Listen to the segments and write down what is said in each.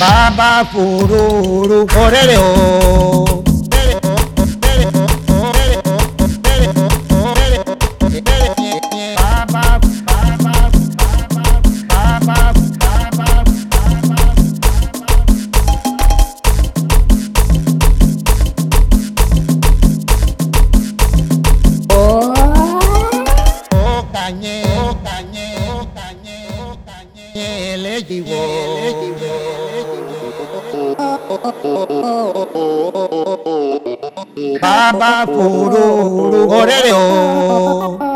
bàbá fururu ọ̀rẹ́rẹ́ o. Kanye, Kanye, 바바 부르고 거래요.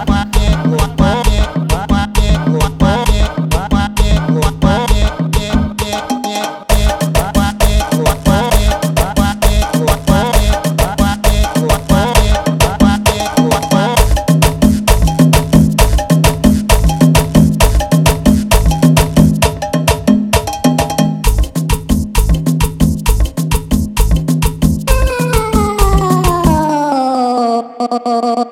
oh,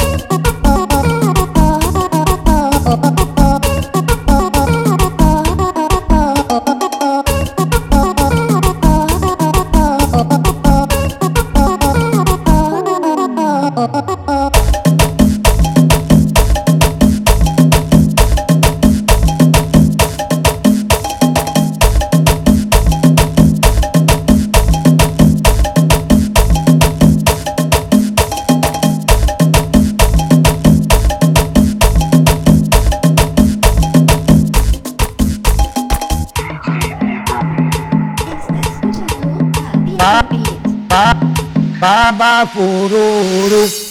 Baba fururu.